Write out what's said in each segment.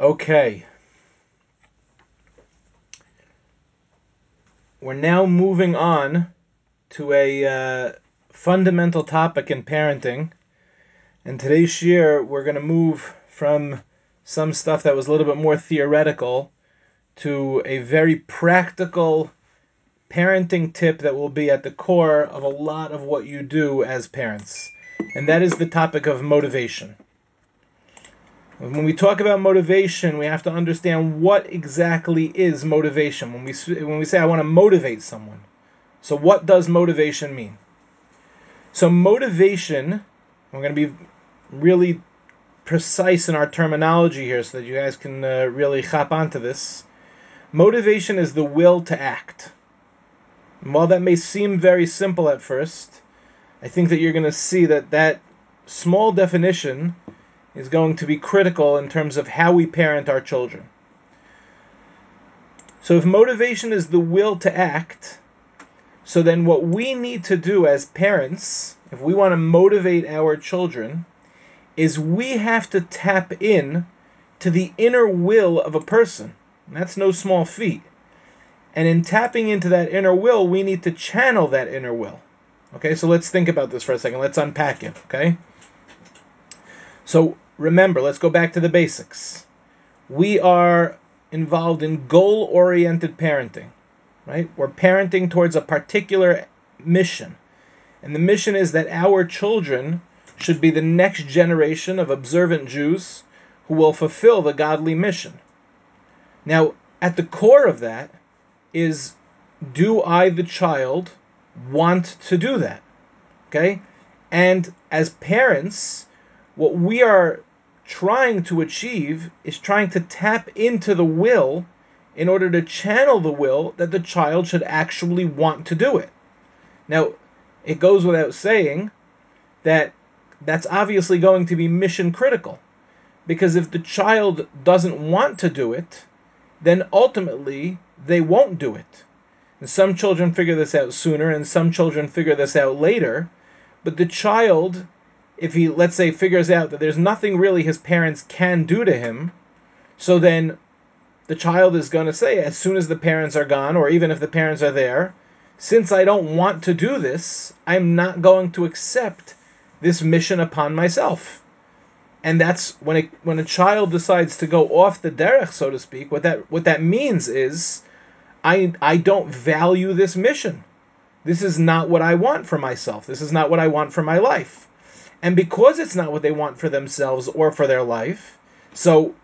Okay. We're now moving on to a uh, fundamental topic in parenting. And today's shiur, we're going to move from some stuff that was a little bit more theoretical to a very practical parenting tip that will be at the core of a lot of what you do as parents. And that is the topic of motivation. When we talk about motivation, we have to understand what exactly is motivation. When we when we say I want to motivate someone, so what does motivation mean? So motivation, we're going to be really precise in our terminology here, so that you guys can uh, really hop onto this. Motivation is the will to act. And while that may seem very simple at first, I think that you're going to see that that small definition is going to be critical in terms of how we parent our children. So, if motivation is the will to act, so then what we need to do as parents, if we want to motivate our children, is we have to tap in to the inner will of a person. And that's no small feat. And in tapping into that inner will, we need to channel that inner will. Okay, so let's think about this for a second. Let's unpack it, okay? So, remember, let's go back to the basics. We are involved in goal oriented parenting, right? We're parenting towards a particular mission. And the mission is that our children should be the next generation of observant Jews who will fulfill the godly mission. Now, at the core of that is do I, the child, want to do that? Okay? And as parents, what we are trying to achieve is trying to tap into the will in order to channel the will that the child should actually want to do it. Now, it goes without saying that that's obviously going to be mission critical. Because if the child doesn't want to do it, then ultimately they won't do it. And some children figure this out sooner, and some children figure this out later. But the child if he let's say figures out that there's nothing really his parents can do to him so then the child is going to say as soon as the parents are gone or even if the parents are there since i don't want to do this i'm not going to accept this mission upon myself. And that's when it when a child decides to go off the derech so to speak what that what that means is i i don't value this mission. This is not what i want for myself. This is not what i want for my life and because it's not what they want for themselves or for their life, so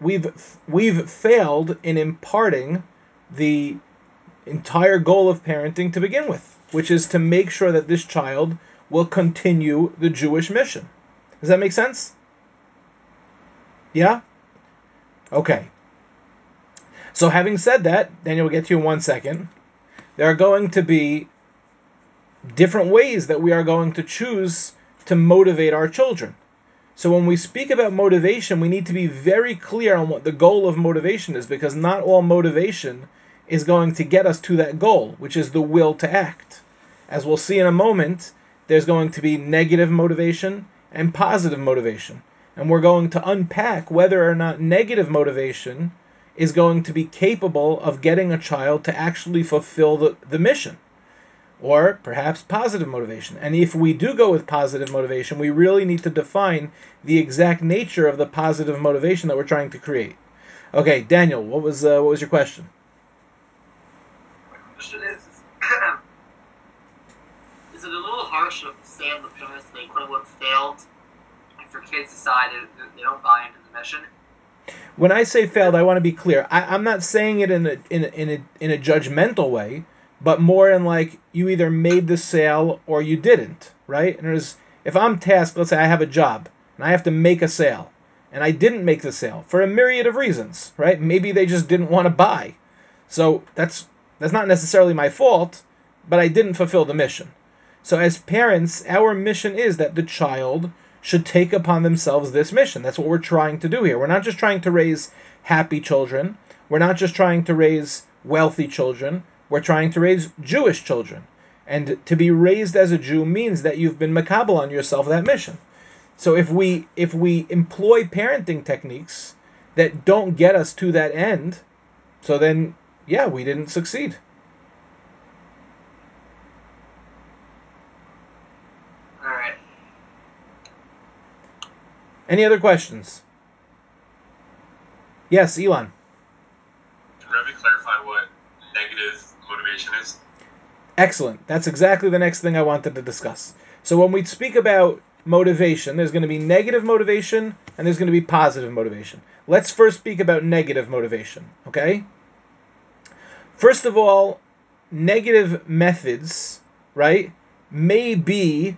we've we've failed in imparting the entire goal of parenting to begin with, which is to make sure that this child will continue the Jewish mission. Does that make sense? Yeah? Okay. So having said that, Daniel will get to you in one second. There are going to be different ways that we are going to choose to motivate our children. So when we speak about motivation, we need to be very clear on what the goal of motivation is because not all motivation is going to get us to that goal, which is the will to act. As we'll see in a moment, there's going to be negative motivation and positive motivation. And we're going to unpack whether or not negative motivation is going to be capable of getting a child to actually fulfill the, the mission or perhaps positive motivation. And if we do go with positive motivation, we really need to define the exact nature of the positive motivation that we're trying to create. Okay, Daniel, what was uh, what was your question? My question is: Is it a little harsh to say the parents they quote unquote failed if their kids decided that they don't buy into the mission? When I say failed, I want to be clear. I, am not saying it in a in a, in a in a judgmental way but more in like you either made the sale or you didn't, right? And there's if I'm tasked, let's say I have a job and I have to make a sale and I didn't make the sale for a myriad of reasons, right? Maybe they just didn't want to buy. So that's that's not necessarily my fault, but I didn't fulfill the mission. So as parents, our mission is that the child should take upon themselves this mission. That's what we're trying to do here. We're not just trying to raise happy children. We're not just trying to raise wealthy children. We're trying to raise Jewish children. And to be raised as a Jew means that you've been makabel on yourself that mission. So if we if we employ parenting techniques that don't get us to that end, so then, yeah, we didn't succeed. All right. Any other questions? Yes, Elon. Can Rebbe clarify what negative motivation is? Excellent. That's exactly the next thing I wanted to discuss. So when we speak about motivation, there's going to be negative motivation and there's going to be positive motivation. Let's first speak about negative motivation, okay? First of all, negative methods, right, may be,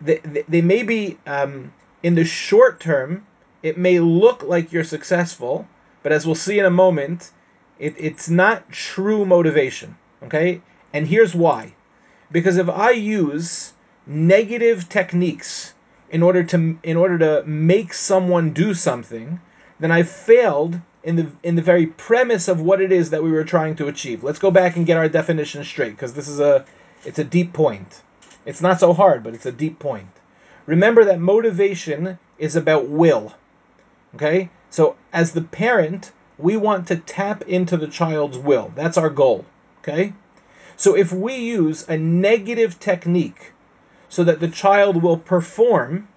they, they may be, um, in the short term, it may look like you're successful, but as we'll see in a moment, it, it's not true motivation, okay? And here's why. Because if I use negative techniques in order to in order to make someone do something, then I failed in the in the very premise of what it is that we were trying to achieve. Let's go back and get our definition straight because this is a it's a deep point. It's not so hard, but it's a deep point. Remember that motivation is about will. Okay? So as the parent, we want to tap into the child's will. That's our goal. Okay? So if we use a negative technique so that the child will perform,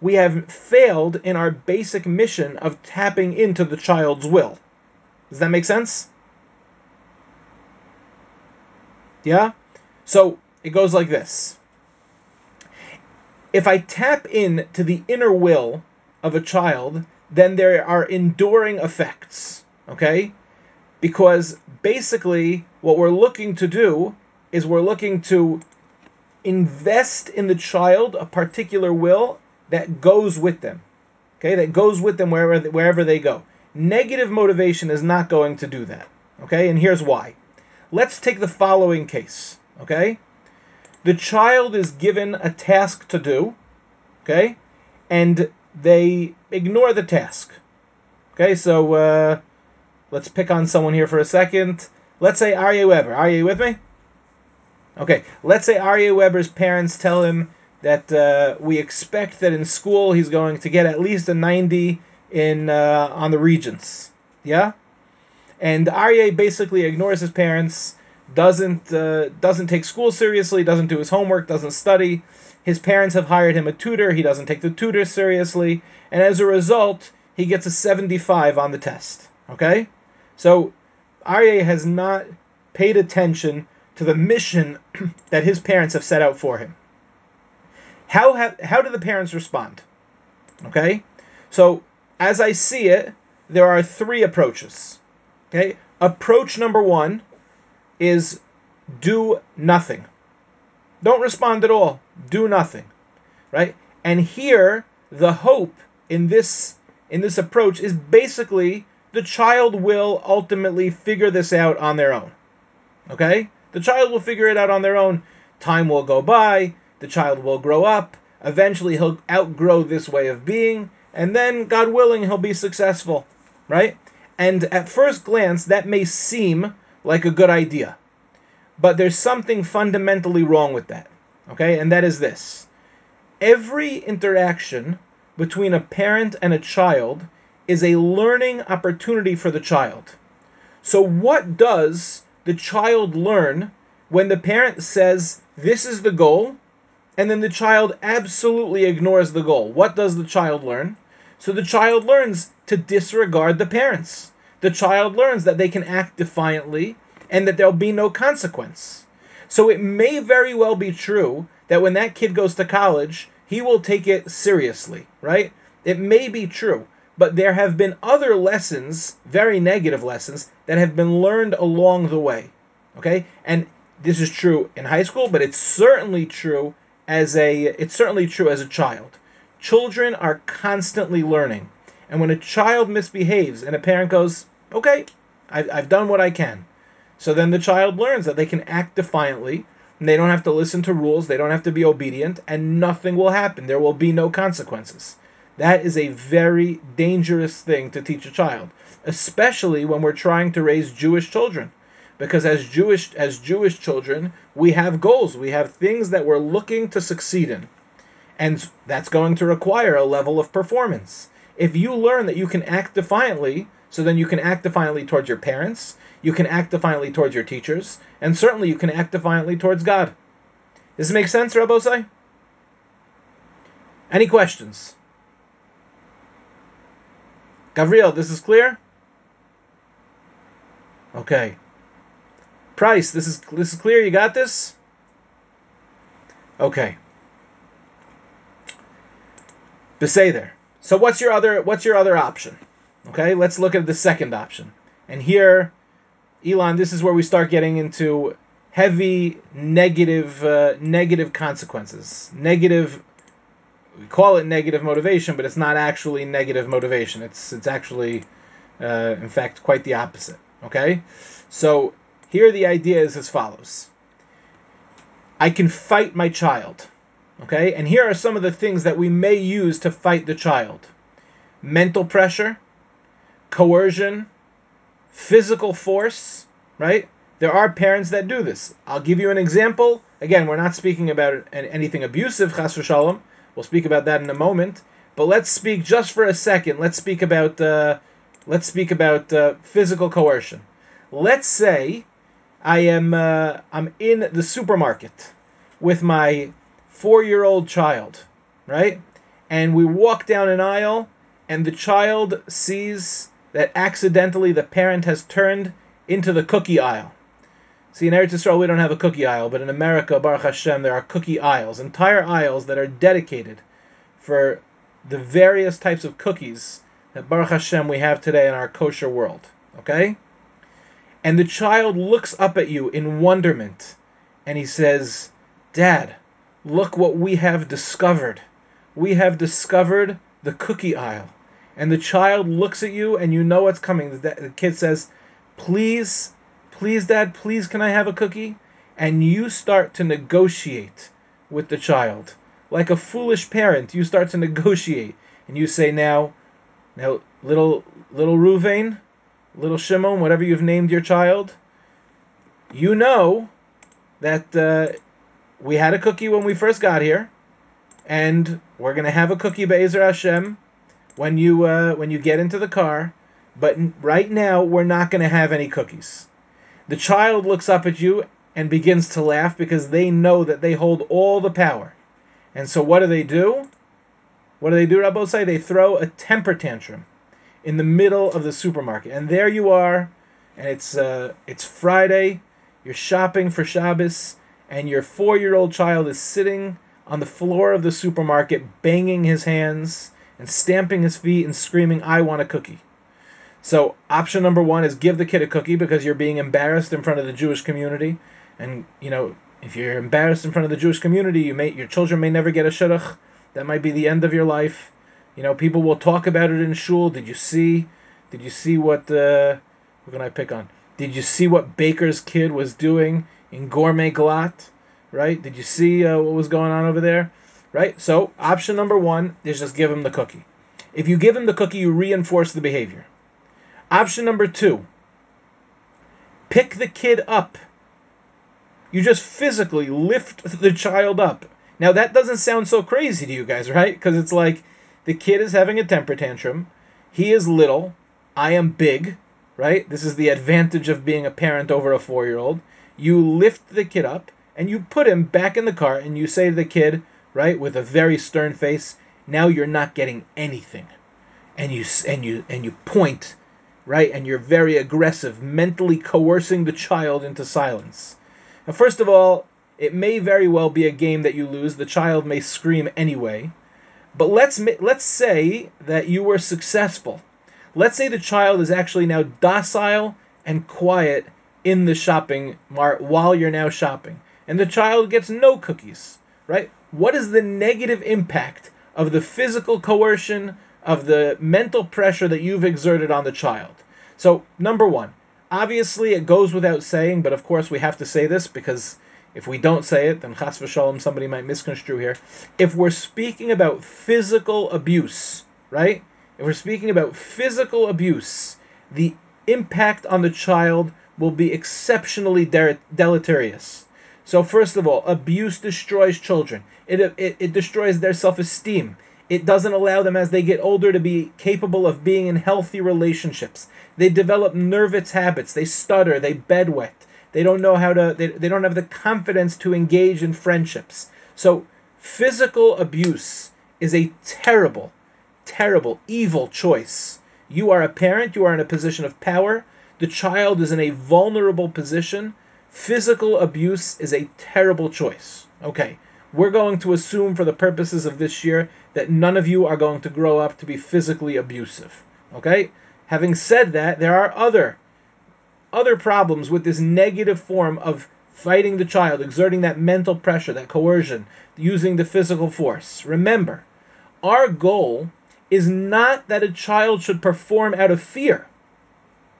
we have failed in our basic mission of tapping into the child's will. Does that make sense? Yeah? So it goes like this. If I tap in to the inner will of a child, then there are enduring effects. Okay? Because basically, what we're looking to do is we're looking to invest in the child a particular will that goes with them. Okay, that goes with them wherever wherever they go. Negative motivation is not going to do that. Okay, and here's why. Let's take the following case. Okay, the child is given a task to do. Okay, and they ignore the task. Okay, so uh, let's pick on someone here for a second. Let's say Aryeh Weber. Are you with me? Okay, let's say Aryeh Weber's parents tell him that uh, we expect that in school he's going to get at least a 90 in uh, on the regents. Yeah? And Aryeh basically ignores his parents, doesn't uh, doesn't take school seriously, doesn't do his homework, doesn't study. His parents have hired him a tutor, he doesn't take the tutor seriously, and as a result, he gets a 75 on the test. Okay? So Aryeh has not paid attention to the mission that his parents have set out for him. How have how do the parents respond? Okay? So, as I see it, there are three approaches. Okay? Approach number 1 is do nothing. Don't respond at all. Do nothing. Right? And here the hope in this in this approach is basically the child will ultimately figure this out on their own. Okay? The child will figure it out on their own. Time will go by, the child will grow up, eventually he'll outgrow this way of being, and then, God willing, he'll be successful. Right? And at first glance, that may seem like a good idea. But there's something fundamentally wrong with that. Okay? And that is this every interaction between a parent and a child is a learning opportunity for the child. So, what does the child learn when the parent says, This is the goal, and then the child absolutely ignores the goal? What does the child learn? So, the child learns to disregard the parents. The child learns that they can act defiantly and that there'll be no consequence. So, it may very well be true that when that kid goes to college, he will take it seriously, right? It may be true but there have been other lessons, very negative lessons, that have been learned along the way. Okay? And this is true in high school, but it's certainly true as a it's certainly true as a child. Children are constantly learning. And when a child misbehaves and a parent goes, okay, I've, I've done what I can. So then the child learns that they can act defiantly and they don't have to listen to rules, they don't have to be obedient, and nothing will happen. There will be no consequences. That is a very dangerous thing to teach a child, especially when we're trying to raise Jewish children. Because as Jewish as Jewish children, we have goals, we have things that we're looking to succeed in. And that's going to require a level of performance. If you learn that you can act defiantly, so then you can act defiantly towards your parents, you can act defiantly towards your teachers, and certainly you can act defiantly towards God. Does this make sense, Rabbosai? Any questions? Gabriel, this is clear? Okay. Price, this is this is clear. You got this? Okay. there. So what's your other what's your other option? Okay, let's look at the second option. And here, Elon, this is where we start getting into heavy negative uh, negative consequences. Negative we call it negative motivation, but it's not actually negative motivation. It's it's actually uh, in fact quite the opposite. Okay? So here the idea is as follows. I can fight my child. Okay? And here are some of the things that we may use to fight the child. Mental pressure, coercion, physical force, right? There are parents that do this. I'll give you an example. Again, we're not speaking about anything abusive, chas v'shalom. We'll speak about that in a moment. But let's speak just for a second. Let's speak about uh, let's speak about uh, physical coercion. Let's say I am uh, I'm in the supermarket with my four-year-old child, right? And we walk down an aisle, and the child sees that accidentally the parent has turned into the cookie aisle. See, in Eretz Yisrael we don't have a cookie aisle, but in America, Baruch Hashem, there are cookie aisles, entire aisles that are dedicated for the various types of cookies that Baruch Hashem we have today in our kosher world. Okay? And the child looks up at you in wonderment and he says, Dad, look what we have discovered. We have discovered the cookie aisle. And the child looks at you and you know what's coming. The kid says, Please, please, Dad, please, can I have a cookie? And you start to negotiate with the child. Like a foolish parent, you start to negotiate. And you say, Now, now, little little Ruvain, little Shimon, whatever you've named your child, you know that uh, we had a cookie when we first got here, and we're gonna have a cookie Be'ezer Hashem when you uh, when you get into the car. But right now, we're not gonna have any cookies. The child looks up at you and begins to laugh because they know that they hold all the power. And so, what do they do? What do they do, Rabbosai? They throw a temper tantrum in the middle of the supermarket. And there you are, and it's uh, it's Friday. You're shopping for Shabbos, and your four-year-old child is sitting on the floor of the supermarket, banging his hands and stamping his feet and screaming, "I want a cookie." So option number one is give the kid a cookie because you're being embarrassed in front of the Jewish community, and you know if you're embarrassed in front of the Jewish community, you may your children may never get a shidduch. That might be the end of your life. You know, people will talk about it in shul. Did you see? Did you see what? Uh, what can I pick on? Did you see what Baker's kid was doing in Gourmet Glatt? Right? Did you see uh, what was going on over there? Right? So option number one is just give him the cookie. If you give him the cookie, you reinforce the behavior. Option number two pick the kid up. You just physically lift the child up. Now, that doesn't sound so crazy to you guys, right? Because it's like the kid is having a temper tantrum. He is little. I am big, right? This is the advantage of being a parent over a four year old. You lift the kid up and you put him back in the car and you say to the kid, right, with a very stern face, now you're not getting anything. And you and you and you point, right? And you're very aggressive, mentally coercing the child into silence. Now, first of all, it may very well be a game that you lose. The child may scream anyway. But let's let's say that you were successful. Let's say the child is actually now docile and quiet in the shopping mart while you're now shopping, and the child gets no cookies. Right? What is the negative impact of the physical coercion of the mental pressure that you've exerted on the child? So number one, obviously it goes without saying, but of course we have to say this because if we don't say it, then chas v'shalom, somebody might misconstrue here. If we're speaking about physical abuse, right? If we're speaking about physical abuse, the impact on the child will be exceptionally de- deleterious. So, first of all, abuse destroys children. It, it, it destroys their self esteem. It doesn't allow them as they get older to be capable of being in healthy relationships. They develop nervous habits. They stutter. They bedwet. They don't know how to, they, they don't have the confidence to engage in friendships. So, physical abuse is a terrible, terrible, evil choice. You are a parent, you are in a position of power. The child is in a vulnerable position. Physical abuse is a terrible choice. Okay, we're going to assume for the purposes of this year that none of you are going to grow up to be physically abusive. Okay? Having said that, there are other other problems with this negative form of fighting the child, exerting that mental pressure, that coercion, using the physical force. Remember, our goal is not that a child should perform out of fear,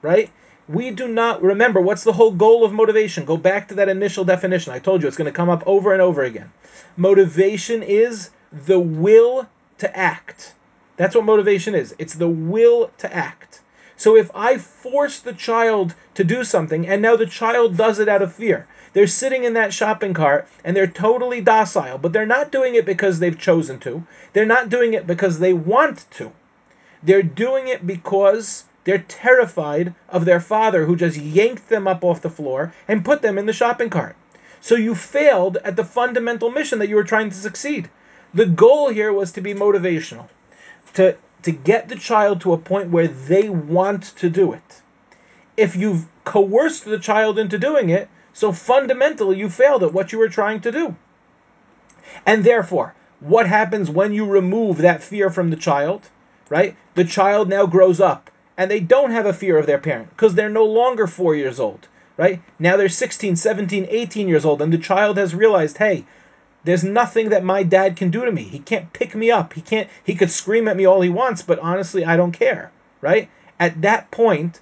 right? We do not remember what's the whole goal of motivation. Go back to that initial definition. I told you it's going to come up over and over again. Motivation is the will to act. That's what motivation is. It's the will to act. So if I force the child to do something and now the child does it out of fear, they're sitting in that shopping cart and they're totally docile, but they're not doing it because they've chosen to. They're not doing it because they want to. They're doing it because they're terrified of their father who just yanked them up off the floor and put them in the shopping cart. So you failed at the fundamental mission that you were trying to succeed. The goal here was to be motivational, to, to get the child to a point where they want to do it. If you've coerced the child into doing it, so fundamentally you failed at what you were trying to do. And therefore, what happens when you remove that fear from the child? Right? The child now grows up and they don't have a fear of their parent because they're no longer four years old. Right? Now they're 16, 17, 18 years old, and the child has realized, hey, there's nothing that my dad can do to me. He can't pick me up. He can't he could scream at me all he wants, but honestly, I don't care, right? At that point,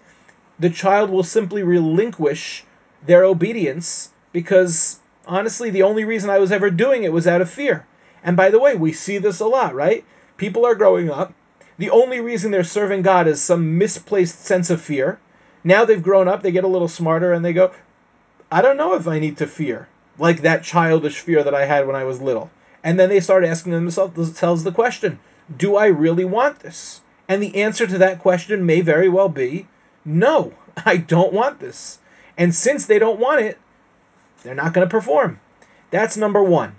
the child will simply relinquish their obedience because honestly, the only reason I was ever doing it was out of fear. And by the way, we see this a lot, right? People are growing up. The only reason they're serving God is some misplaced sense of fear. Now they've grown up, they get a little smarter, and they go, I don't know if I need to fear like that childish fear that I had when I was little. And then they start asking themselves the question Do I really want this? And the answer to that question may very well be No, I don't want this. And since they don't want it, they're not going to perform. That's number one.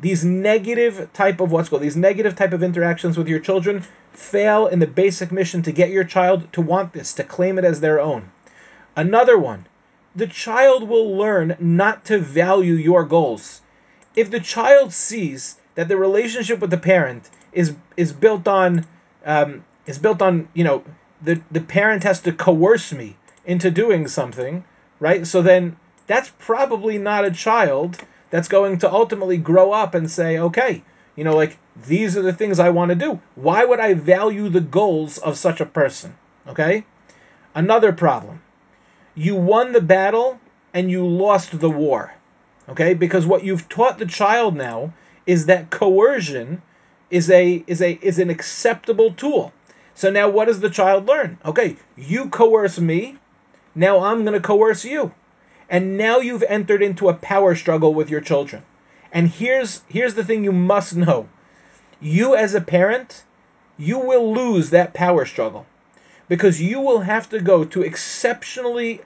These negative type of what's called these negative type of interactions with your children fail in the basic mission to get your child to want this, to claim it as their own. Another one, the child will learn not to value your goals. If the child sees that the relationship with the parent is is built on um, is built on you know the the parent has to coerce me into doing something, right? So then that's probably not a child that's going to ultimately grow up and say, okay, you know, like these are the things I want to do. Why would I value the goals of such a person? Okay? Another problem you won the battle and you lost the war. Okay? Because what you've taught the child now is that coercion is a is a is an acceptable tool. So now what does the child learn? Okay, you coerce me, now I'm going to coerce you. And now you've entered into a power struggle with your children. And here's here's the thing you must know. You as a parent, you will lose that power struggle because you will have to go to exceptionally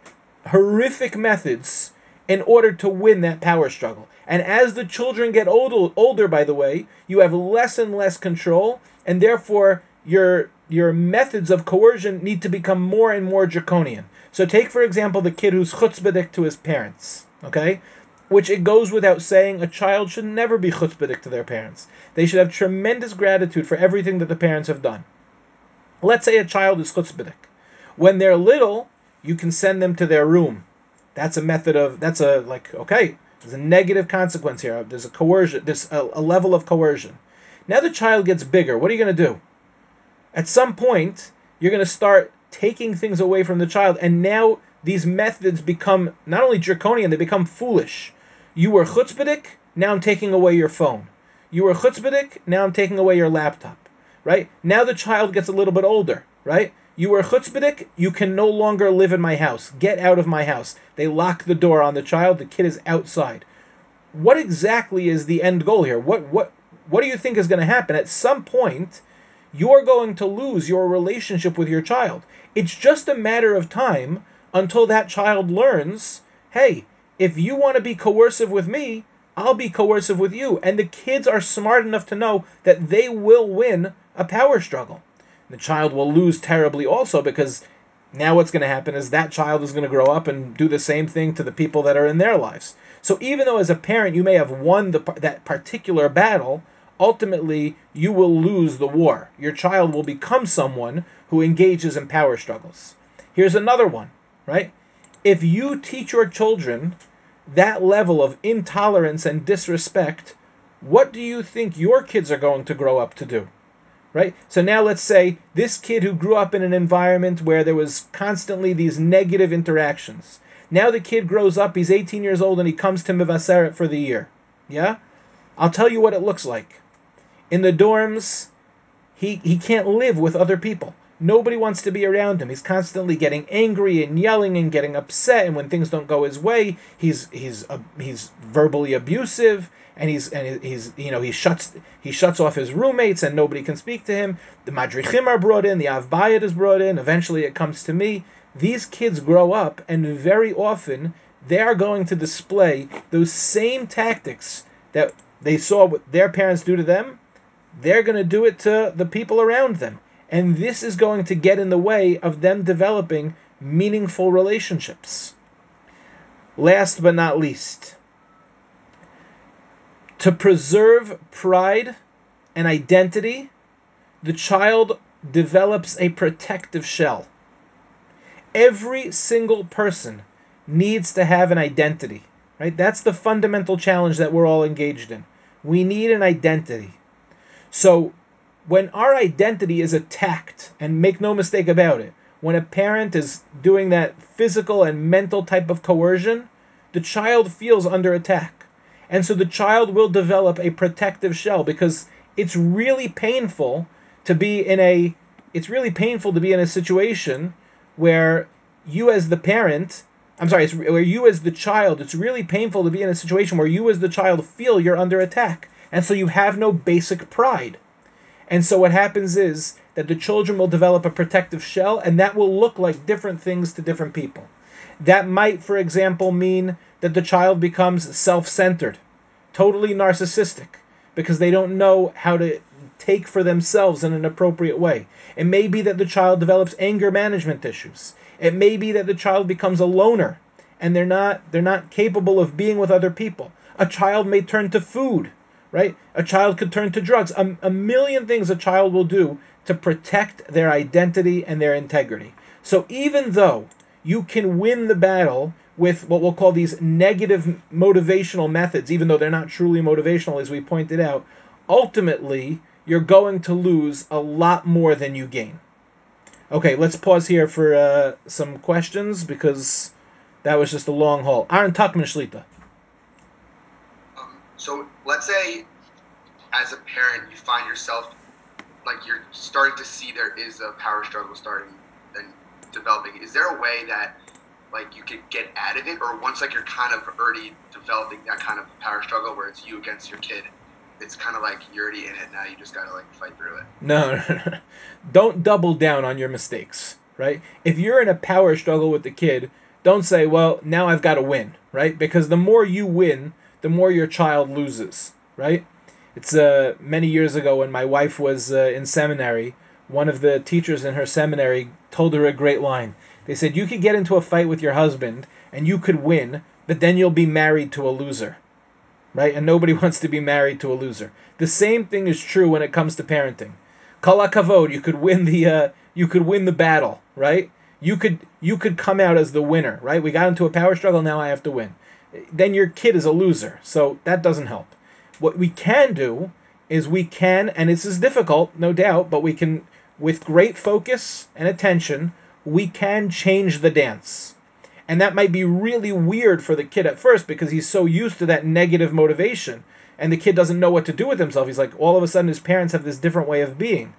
horrific methods in order to win that power struggle. And as the children get older, older by the way, you have less and less control, and therefore your your methods of coercion need to become more and more draconian. So take for example the kid who's chutzpahdik to his parents, okay? Which it goes without saying, a child should never be chutzpahdik to their parents. They should have tremendous gratitude for everything that the parents have done. Let's say a child is chutzpahdik. When they're little, you can send them to their room. That's a method of that's a like okay. There's a negative consequence here. There's a coercion. There's a, a level of coercion. Now the child gets bigger. What are you going to do? At some point, you're going to start taking things away from the child, and now these methods become not only draconian, they become foolish. You were chutzpahdik, now I'm taking away your phone. You were chutzpahdik, now I'm taking away your laptop right? Now the child gets a little bit older, right? You were chutzpahdik, you can no longer live in my house. Get out of my house. They lock the door on the child, the kid is outside. What exactly is the end goal here? What what what do you think is going to happen? At some point, you're going to lose your relationship with your child. It's just a matter of time until that child learns hey, if you want to be coercive with me, I'll be coercive with you. And the kids are smart enough to know that they will win a power struggle. The child will lose terribly also because now what's going to happen is that child is going to grow up and do the same thing to the people that are in their lives. So even though as a parent you may have won the, that particular battle, ultimately you will lose the war. Your child will become someone who engages in power struggles. Here's another one, right? If you teach your children that level of intolerance and disrespect, what do you think your kids are going to grow up to do? Right? So now let's say this kid who grew up in an environment where there was constantly these negative interactions. Now the kid grows up, he's 18 years old, and he comes to Mivaseret for the year. Yeah? I'll tell you what it looks like. In the dorms, he, he can't live with other people. Nobody wants to be around him. He's constantly getting angry and yelling and getting upset. And when things don't go his way, he's he's uh, he's verbally abusive and he's and he's you know he shuts he shuts off his roommates and nobody can speak to him. The madrichim are brought in. The av bayit is brought in. Eventually, it comes to me. These kids grow up, and very often they are going to display those same tactics that they saw what their parents do to them. They're going to do it to the people around them. And this is going to get in the way of them developing meaningful relationships. Last but not least, to preserve pride and identity, the child develops a protective shell. Every single person needs to have an identity, right? That's the fundamental challenge that we're all engaged in. We need an identity. So when our identity is attacked, and make no mistake about it, when a parent is doing that physical and mental type of coercion, the child feels under attack. And so the child will develop a protective shell because it's really painful to be in a it's really painful to be in a situation where you as the parent I'm sorry, it's where you as the child, it's really painful to be in a situation where you as the child feel you're under attack. And so you have no basic pride. And so what happens is that the children will develop a protective shell, and that will look like different things to different people. That might, for example, mean that the child becomes self centered, totally narcissistic, because they don't know how to take for themselves in an appropriate way. It may be that the child develops anger management issues. It may be that the child becomes a loner and they're not they're not capable of being with other people. A child may turn to food right? A child could turn to drugs. A, a million things a child will do to protect their identity and their integrity. So even though you can win the battle with what we'll call these negative motivational methods, even though they're not truly motivational, as we pointed out, ultimately you're going to lose a lot more than you gain. Okay, let's pause here for uh, some questions because that was just a long haul. Aaron Tuckman. So let's say, as a parent, you find yourself like you're starting to see there is a power struggle starting and developing. Is there a way that like you could get out of it, or once like you're kind of already developing that kind of power struggle where it's you against your kid? It's kind of like you're already in it now. You just gotta like fight through it. No, don't double down on your mistakes, right? If you're in a power struggle with the kid, don't say, "Well, now I've got to win," right? Because the more you win, the more your child loses, right? It's uh, many years ago when my wife was uh, in seminary. One of the teachers in her seminary told her a great line. They said, You could get into a fight with your husband and you could win, but then you'll be married to a loser. Right? And nobody wants to be married to a loser. The same thing is true when it comes to parenting. Kol hakavod, you could win the uh, you could win the battle, right? You could you could come out as the winner, right? We got into a power struggle, now I have to win then your kid is a loser. So that doesn't help. What we can do is we can, and this is difficult, no doubt, but we can, with great focus and attention, we can change the dance. And that might be really weird for the kid at first because he's so used to that negative motivation. And the kid doesn't know what to do with himself. He's like, all of a sudden, his parents have this different way of being.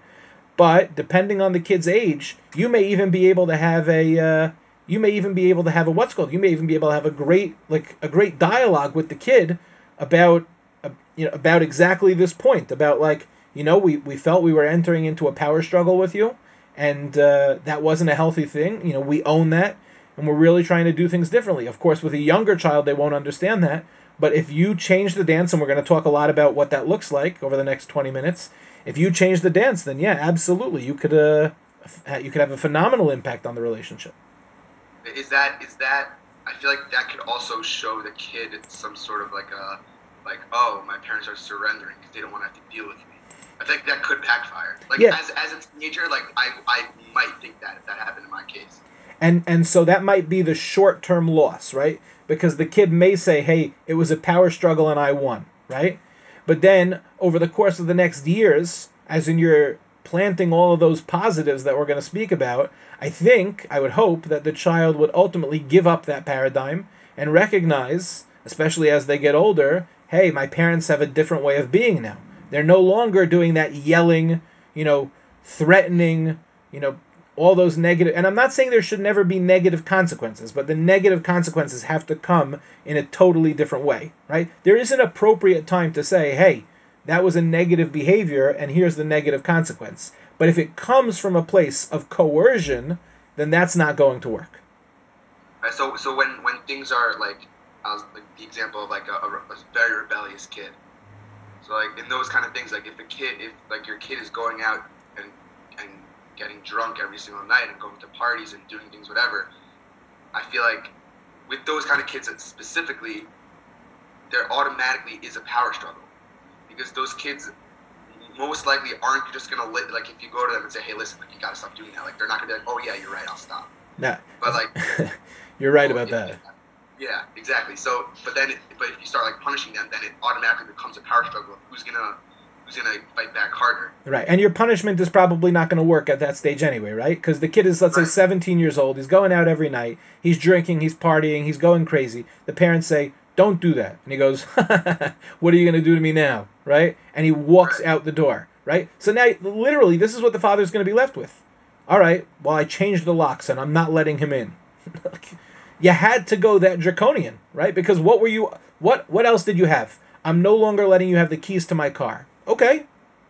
But depending on the kid's age, you may even be able to have a. Uh, you may even be able to have a what's called? You may even be able to have a great like a great dialogue with the kid about uh, you know about exactly this point about like you know we, we felt we were entering into a power struggle with you and uh, that wasn't a healthy thing. You know we own that and we're really trying to do things differently. Of course with a younger child they won't understand that but if you change the dance and we're going to talk a lot about what that looks like over the next 20 minutes if you change the dance then yeah absolutely you could uh you could have a phenomenal impact on the relationship Is that is that? I feel like that could also show the kid some sort of like a like oh my parents are surrendering because they don't want to have to deal with me. I think that could backfire. Like Yeah. as as a teenager, like I I might think that if that happened in my case. and and so that might be the short term loss right because the kid may say hey it was a power struggle and i won right but then over the course of the next years as in you're planting all of those positives that we're going to speak about i think i would hope that the child would ultimately give up that paradigm and recognize especially as they get older hey my parents have a different way of being now. They're no longer doing that yelling you know threatening you know all those negative and i'm not saying there should never be negative consequences but the negative consequences have to come in a totally different way right? There is an appropriate time to say hey that was a negative behavior and here's the negative consequence but if it comes from a place of coercion then that's not going to work? So so when when things are like was like the example of like a, a, a very rebellious kid. So like in those kind of things, like if a kid if like your kid is going out and and getting drunk every single night and going to parties and doing things whatever, I feel like with those kind of kids specifically, there automatically is a power struggle because those kids most likely aren't just gonna li- like if you go to them and say hey listen like you gotta stop doing that like they're not gonna be like oh yeah you're right I'll stop nah, but like you're right Oh, about yeah, that Yeah, exactly. So, but then, it, but if you start like punishing them, then it automatically becomes a power struggle. of Who's gonna, who's gonna fight back harder? Right, and your punishment is probably not going to work at that stage anyway, right? Because the kid is, let's say, 17 years old. He's going out every night. He's drinking. He's partying. He's going crazy. The parents say, "Don't do that," and he goes, "What are you going to do to me now?" Right? And he walks out the door. Right. So now, literally, this is what the father's going to be left with. All right. Well, I changed the locks, and I'm not letting him in. you had to go that draconian, right? Because what were you? What what else did you have? I'm no longer letting you have the keys to my car. Okay,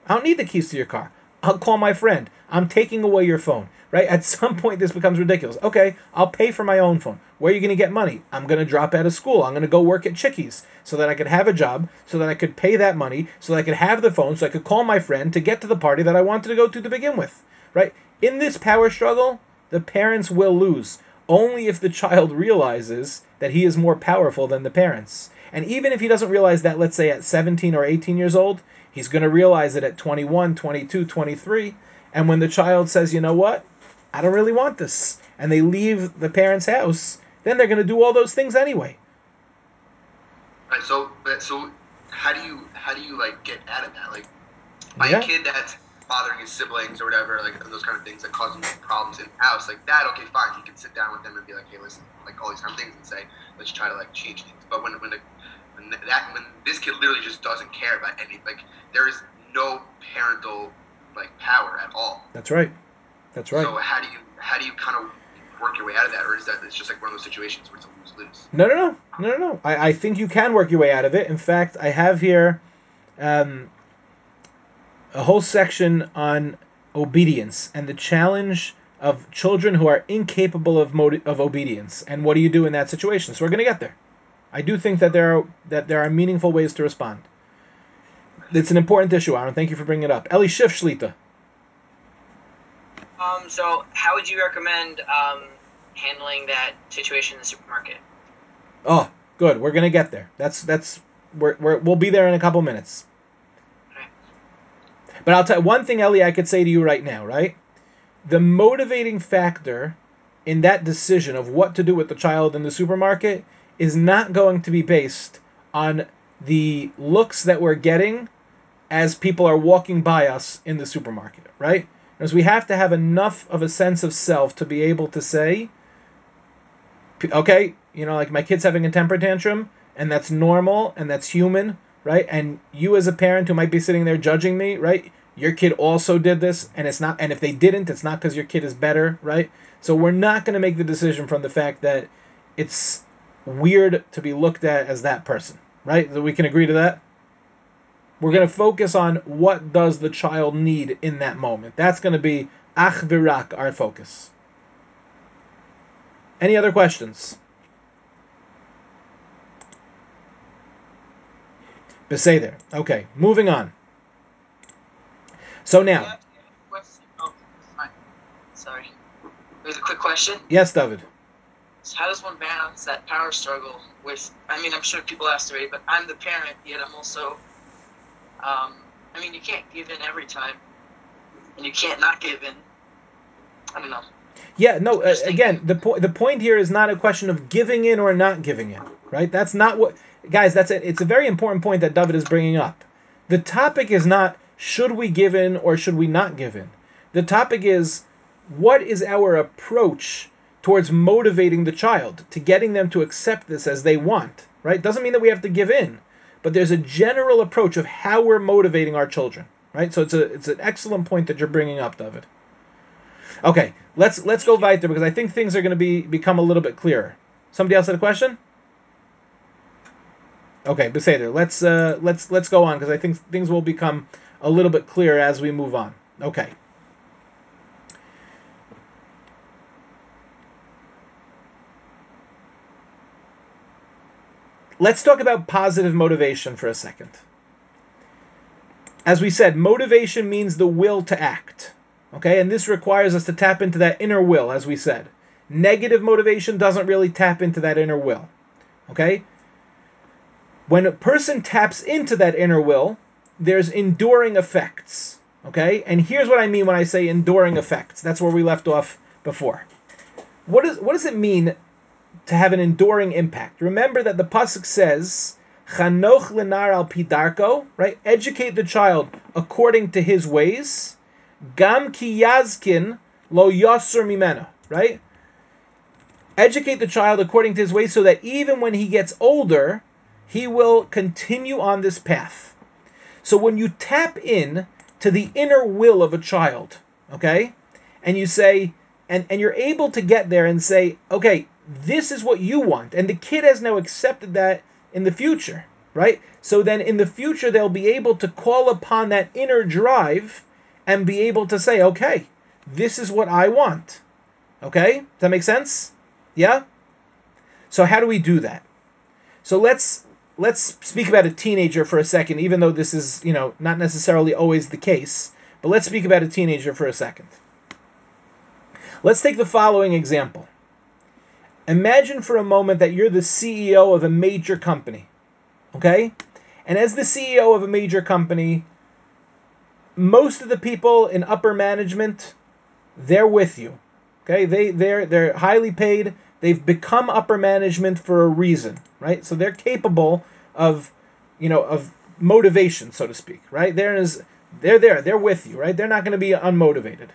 I don't need the keys to your car. I'll call my friend. I'm taking away your phone. Right? At some point, this becomes ridiculous. Okay, I'll pay for my own phone. Where are you going to get money? I'm going to drop out of school. I'm going to go work at Chickies so that I could have a job, so that I could pay that money, so that I could have the phone, so I could call my friend to get to the party that I wanted to go to to begin with. Right? In this power struggle, the parents will lose only if the child realizes that he is more powerful than the parents. And even if he doesn't realize that, let's say at 17 or 18 years old, he's going to realize it at 21, 22, 23. And when the child says, you know what? I don't really want this. And they leave the parents' house, then they're going to do all those things anyway. Right. So, so how do you how do you like get out of that? Like, by Yeah. a kid that's bothering his siblings or whatever, like those kind of things that causing problems in the house, like that. Okay, fine. You can sit down with them and be like, hey, listen, like all these kind of things, and say, let's try to like change things. But when when the, when that when this kid literally just doesn't care about any like there is no parental like power at all. That's right. That's right. So how do you how do you kind of work your way out of that, or is that it's just like one of those situations where it's a lose lose? No, no, no, no, no, no. I, I think you can work your way out of it. In fact, I have here um, a whole section on obedience and the challenge of children who are incapable of moti- of obedience, and what do you do in that situation? So we're going to get there. I do think that there are that there are meaningful ways to respond. It's an important issue, Aaron. Thank you for bringing it up. Eli Schiff Shlita. Um, so how would you recommend um, handling that situation in the supermarket? Oh, good. We're gonna get there. That's that's we're, we're we'll be there in a couple minutes. But I'll tell you one thing, Ellie. I could say to you right now, right? The motivating factor in that decision of what to do with the child in the supermarket is not going to be based on the looks that we're getting as people are walking by us in the supermarket, right? Because we have to have enough of a sense of self to be able to say, okay, you know, like my kid's having a temper tantrum, and that's normal and that's human, right? And you as a parent who might be sitting there judging me, right? Your kid also did this, and it's not, and if they didn't, it's not because your kid is better, right? So we're not going to make the decision from the fact that it's weird to be looked at as that person, right? That we can agree to that. We're going to focus on what does the child need in that moment. That's going to be ach v'rak, our focus. Any other questions? Beseder. Okay, moving on. So now, Yeah. Oh. Sorry. There's a quick question. yes, David. So how does one balance that power struggle with? I mean, I'm sure people asked already, but I'm the parent, yet I'm also. Um, I mean, you can't give in every time, and you can't not give in. I don't know. Yeah, no. Uh, again, the point the point here is not a question of giving in or not giving in, right? That's not what guys. That's it. It's a very important point that David is bringing up. The topic is not should we give in or should we not give in. The topic is what is our approach towards motivating the child to getting them to accept this as they want, right? Doesn't mean that we have to give in, but there's a general approach of how we're motivating our children, right? So it's a it's an excellent point that you're bringing up, David. Okay, let's let's go weiter because I think things are going to be become a little bit clearer. Somebody else had a question? Okay, Beseder, let's uh, let's let's go on because I think things will become a little bit clearer as we move on. Okay. Let's talk about positive motivation for a second. As we said, motivation means the will to act. Okay, and this requires us to tap into that inner will, as we said. Negative motivation doesn't really tap into that inner will. Okay? When a person taps into that inner will, there's enduring effects. Okay? And here's what I mean when I say enduring effects. That's where we left off before. What is what does it mean to have an enduring impact? Remember that the pasuk says, "Chanoch lenar al pidarko," right? Educate the child according to his ways. Gam ki yazkin lo yasser mimena, right? Educate the child according to his ways so that even when he gets older, he will continue on this path. So when you tap in to the inner will of a child, okay, and you say, and, and you're able to get there and say, okay, this is what you want, and the kid has now accepted that in the future, right? So then in the future, they'll be able to call upon that inner drive and be able to say, okay, this is what I want. Okay? Does that make sense? Yeah? So how do we do that? So let's let's speak about a teenager for a second, even though this is, you know, not necessarily always the case. But let's speak about a teenager for a second. Let's take the following example. Imagine for a moment that you're the CEO of a major company. Okay? And as the CEO of a major company, most of the people in upper management, they're with you. Okay? They they're they're highly paid. They've become upper management for a reason, right? So they're capable of, you know, of motivation, so to speak, right? There is they're there, they're with you, right? They're not going to be unmotivated.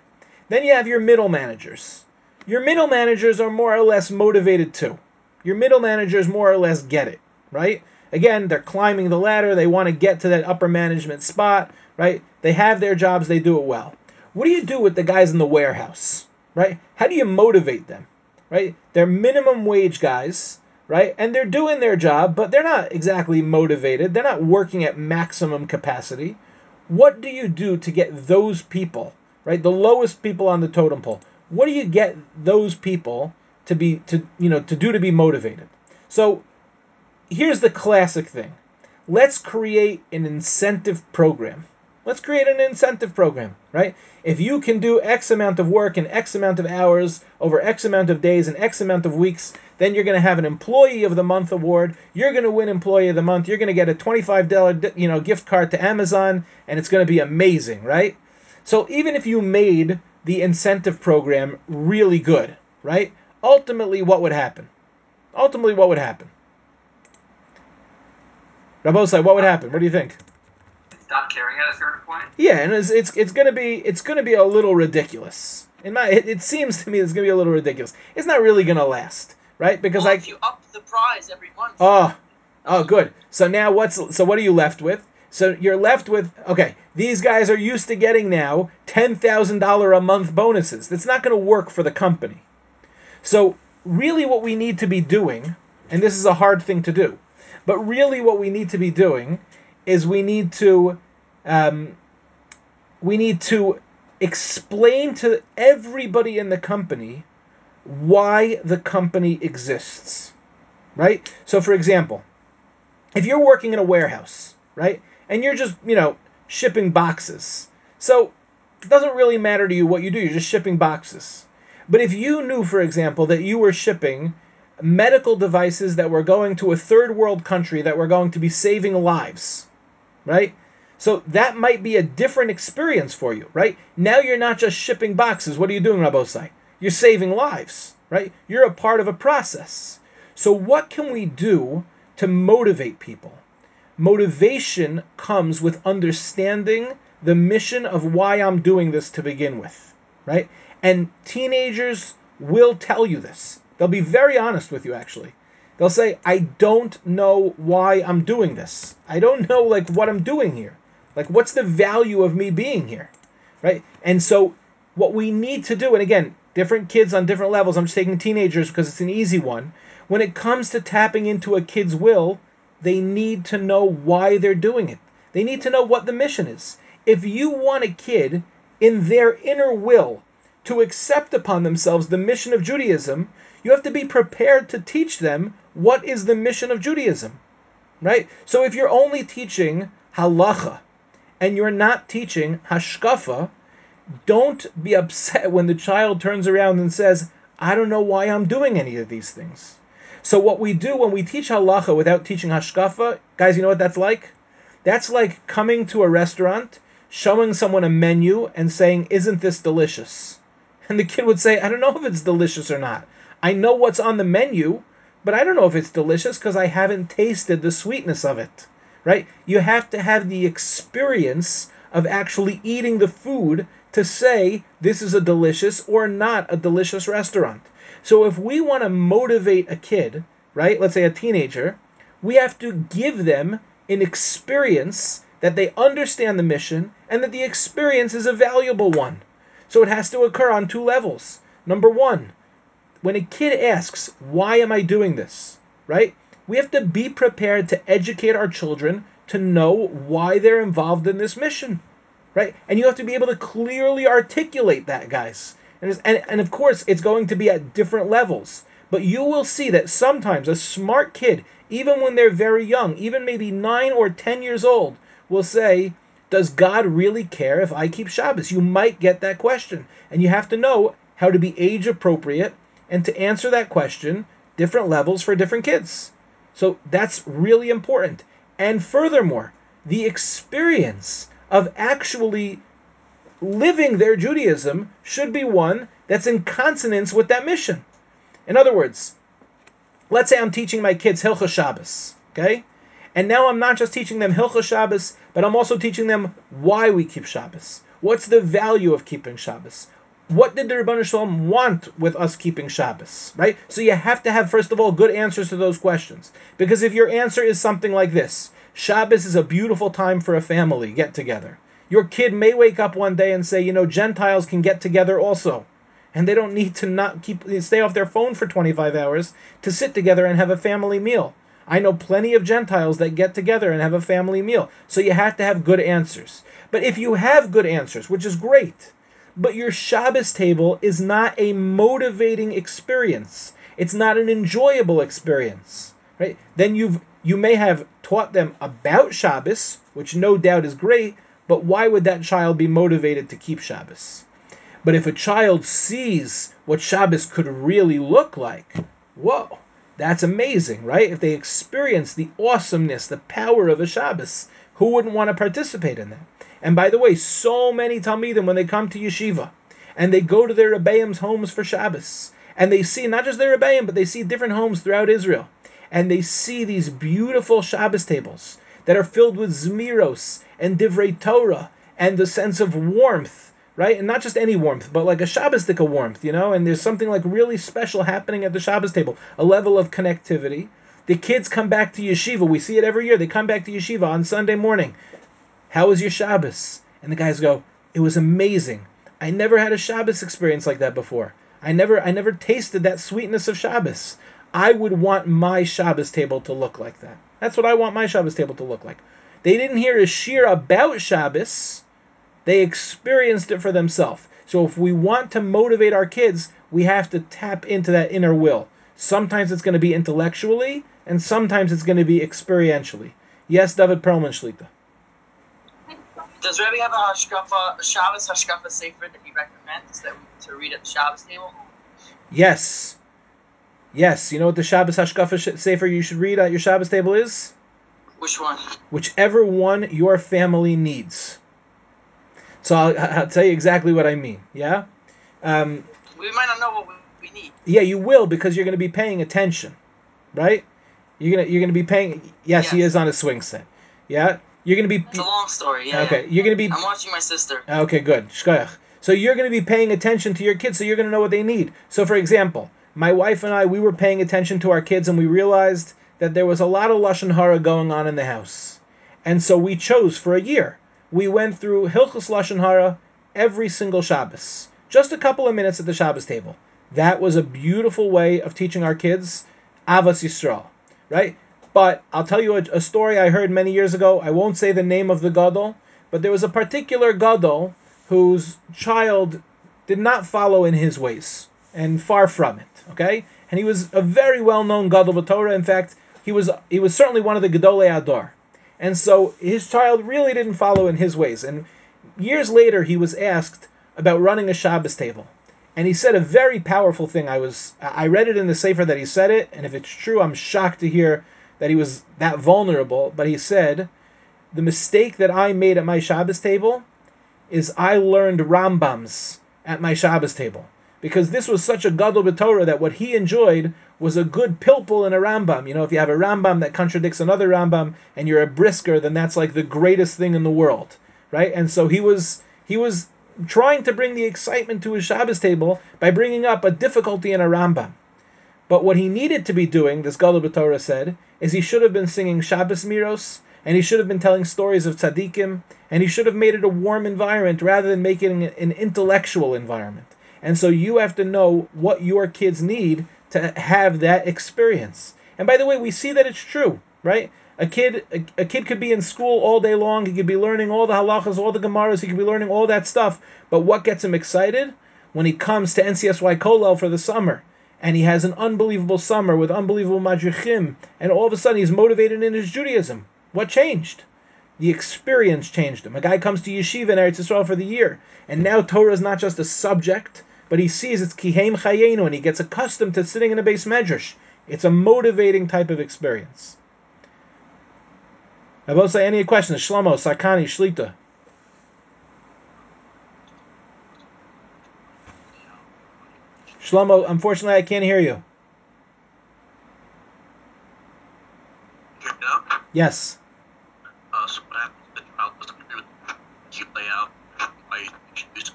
Then you have your middle managers. Your middle managers are more or less motivated too. Your middle managers more or less get it, right? Again, they're climbing the ladder, they want to get to that upper management spot, right? They have their jobs, they do it well. What do you do with the guys in the warehouse, right? How do you motivate them, right? They're minimum wage guys, right? And they're doing their job, but they're not exactly motivated. They're not working at maximum capacity. What do you do to get those people, right? The lowest people on the totem pole. What do you get those people to be to you know to do to be motivated? So here's the classic thing. Let's create an incentive program. Let's create an incentive program, right? If you can do X amount of work in X amount of hours over X amount of days and X amount of weeks, then you're going to have an Employee of the Month award. You're going to win Employee of the Month. You're going to get a twenty-five dollar you know gift card to Amazon, and it's going to be amazing, right? So even if you made the incentive program really good, right? Ultimately, what would happen? Ultimately, what would happen? Rabosai, what would happen? What do you think? Stop caring at a certain point. Yeah, and it's it's, it's gonna be it's gonna be a little ridiculous. In my it, it seems to me it's gonna be a little ridiculous. It's not really gonna last, right? Because well, I if you up the prize every month. oh oh good. So now what's so what are you left with? So you're left with okay. These guys are used to getting now ten thousand dollar a month bonuses. That's not gonna work for the company. So really, what we need to be doing, and this is a hard thing to do, but really what we need to be doing is we need to um, we need to explain to everybody in the company why the company exists. Right? So for example, if you're working in a warehouse, right? And you're just, you know, shipping boxes. So it doesn't really matter to you what you do, you're just shipping boxes. But if you knew, for example, that you were shipping medical devices that were going to a third world country that were going to be saving lives, right? So that might be a different experience for you, right? Now you're not just shipping boxes. What are you doing, Rabosai? You're saving lives, right? You're a part of a process. So what can we do to motivate people? Motivation comes with understanding the mission of why I'm doing this to begin with, right? And teenagers will tell you this. They'll be very honest with you, actually. They'll say, I don't know why I'm doing this. I don't know, like, what I'm doing here. Like, what's the value of me being here, right? And so, what we need to do, and again, different kids on different levels, I'm just taking teenagers because it's an easy one. When it comes to tapping into a kid's will, they need to know why they're doing it. They need to know what the mission is. If you want a kid in their inner will to accept upon themselves the mission of Judaism, you have to be prepared to teach them what is the mission of Judaism. Right? So if you're only teaching halacha and you're not teaching hashkafa, don't be upset when the child turns around and says, I don't know why I'm doing any of these things. So what we do when we teach halacha without teaching hashkafa, guys, you know what that's like? That's like coming to a restaurant, showing someone a menu and saying, "Isn't this delicious?" And the kid would say, "I don't know if it's delicious or not. I know what's on the menu, but I don't know if it's delicious because I haven't tasted the sweetness of it." Right? You have to have the experience of actually eating the food to say this is a delicious or not a delicious restaurant. So if we want to motivate a kid, right, let's say a teenager, we have to give them an experience that they understand the mission and that the experience is a valuable one. So it has to occur on two levels. Number one, when a kid asks, Why am I doing this? right? We have to be prepared to educate our children to know why they're involved in this mission, right? And you have to be able to clearly articulate that, guys. And, and, and of course, it's going to be at different levels. But you will see that sometimes a smart kid, even when they're very young, even maybe nine or ten years old, will say, Does God really care if I keep Shabbos? You might get that question. And you have to know how to be age appropriate and to answer that question, different levels for different kids. So that's really important. And furthermore, the experience of actually living their Judaism should be one that's in consonance with that mission. In other words, let's say I'm teaching my kids Hilchah Shabbos, okay? And now I'm not just teaching them Hilchah Shabbos, but I'm also teaching them why we keep Shabbos. What's the value of keeping Shabbos? What did the Shel Olam want with us keeping Shabbos, right? So you have to have, first of all, good answers to those questions. Because if your answer is something like this, Shabbos is a beautiful time for a family get together. Your kid may wake up one day and say, you know, Gentiles can get together also. And they don't need to not keep stay off their phone for 25 hours to sit together and have a family meal. I know plenty of Gentiles that get together and have a family meal. So you have to have good answers. But if you have good answers, which is great, but your Shabbos table is not a motivating experience. It's not an enjoyable experience, right? Then you've you may have taught them about Shabbos, which no doubt is great, but why would that child be motivated to keep Shabbos? But if a child sees what Shabbos could really look like, whoa, that's amazing, right? If they experience the awesomeness, the power of a Shabbos, who wouldn't want to participate in that? And by the way, so many Talmidim, when they come to yeshiva and they go to their Rebbeim's homes for Shabbos, and they see not just their Rebbeim, but they see different homes throughout Israel, and they see these beautiful Shabbos tables that are filled with Zmiros and Divrei Torah and the sense of warmth, right? And not just any warmth, but like a Shabbosdika warmth, you know? And there's something like really special happening at the Shabbos table, a level of connectivity. The kids come back to yeshiva. We see it every year. They come back to yeshiva on Sunday morning. How was your Shabbos? And the guys go, It was amazing. I never had a Shabbos experience like that before. I never I never tasted that sweetness of Shabbos. I would want my Shabbos table to look like that. That's what I want my Shabbos table to look like. They didn't hear a shiur about Shabbos. They experienced it for themselves. So if we want to motivate our kids, we have to tap into that inner will. Sometimes it's going to be intellectually, and sometimes it's going to be experientially. Yes, David Perlman Shlita. Does Rebbe have a hashkafa, Shabbos hashkafa sefer that he recommends that we, to read at the Shabbos table? Yes. Yes. You know what the Shabbos Hashkafa sh- Sefer you should read at your Shabbos table is? Which one? Whichever one your family needs. So I'll, I'll tell you exactly what I mean. Yeah? Um, We might not know what we, need. yeah, you will because you're going to be paying attention, right? You're gonna you're gonna be paying. Yes, he is on a swing set. Yeah, you're gonna be It's a long story. Yeah. okay. You're gonna be I'm watching my sister. Okay, good. So you're going to be paying attention to your kids, so you're going to know what they need. So, for example, my wife and I, we were paying attention to our kids, and we realized that there was a lot of lashon hara going on in the house, and so we chose for a year. We went through Hilchus lashon hara every single Shabbos, just a couple of minutes at the Shabbos table. That was a beautiful way of teaching our kids Ahavas Yisrael, right? But I'll tell you a, a story I heard many years ago. I won't say the name of the gadol, but there was a particular gadol whose child did not follow in his ways, and far from it. Okay, and he was a very well-known gadol b'Torah. In fact, he was he was certainly one of the gedolei hador, and so his child really didn't follow in his ways. And years later, he was asked about running a Shabbos table, and he said a very powerful thing. I was I read it in the sefer that he said it, and if it's true, I'm shocked to hear that he was that vulnerable. But he said, the mistake that I made at my Shabbos table is I learned Rambams at my Shabbos table because this was such a gadol b'Torah that what he enjoyed was a good pilpul in a Rambam. You know, if you have a Rambam that contradicts another Rambam and you're a brisker, then that's like the greatest thing in the world, right? And so he was he was trying to bring the excitement to his Shabbos table by bringing up a difficulty in a Rambam. But what he needed to be doing, this Gadol B'Torah said, is he should have been singing Shabbos Zmiros, and he should have been telling stories of tzaddikim, and he should have made it a warm environment rather than making it an intellectual environment. And so you have to know what your kids need to have that experience. And by the way, we see that it's true, right? A kid, a, a kid could be in school all day long. He could be learning all the halachas, all the gemaras. He could be learning all that stuff. But what gets him excited when he comes to NCSY Kolel for the summer, and he has an unbelievable summer with unbelievable madrichim, and all of a sudden he's motivated in his Judaism. What changed? The experience changed him. A guy comes to yeshiva in Eretz Yisrael for the year, and now Torah is not just a subject, but he sees it's ki hem chayeinu, and he gets accustomed to sitting in a beis medrash. It's a motivating type of experience. I will say any questions? Shlomo, Sakani, Shlita. Shlomo, unfortunately, I can't hear you. Yes. Uh, so what happens if the child doesn't agree with the cute layout? I choose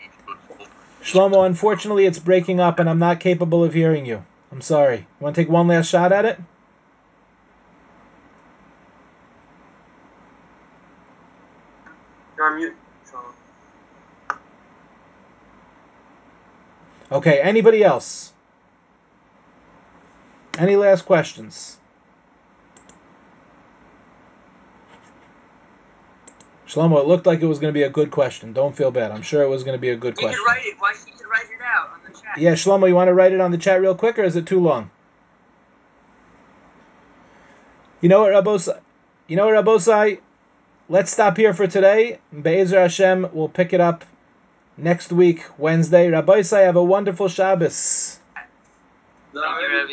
you do it full. Shlomo, unfortunately, it's breaking up, and I'm not capable of hearing you. I'm sorry. Want to take one last shot at it? You're on mute. Okay, anybody else? Any last questions? Shlomo, it looked like it was going to be a good question. Don't feel bad. I'm sure it was going to be a good You could question. write it. Why you could write it out on the chat? Yeah, Shlomo, you want to write it on the chat real quick, or is it too long? You know what, Rabosai? You know what, Rabosai? Let's stop here for today. Be'ezer Hashem, we'll pick it up next week, Wednesday. Rabosai, have a wonderful Shabbos. Thank you, Rebbe.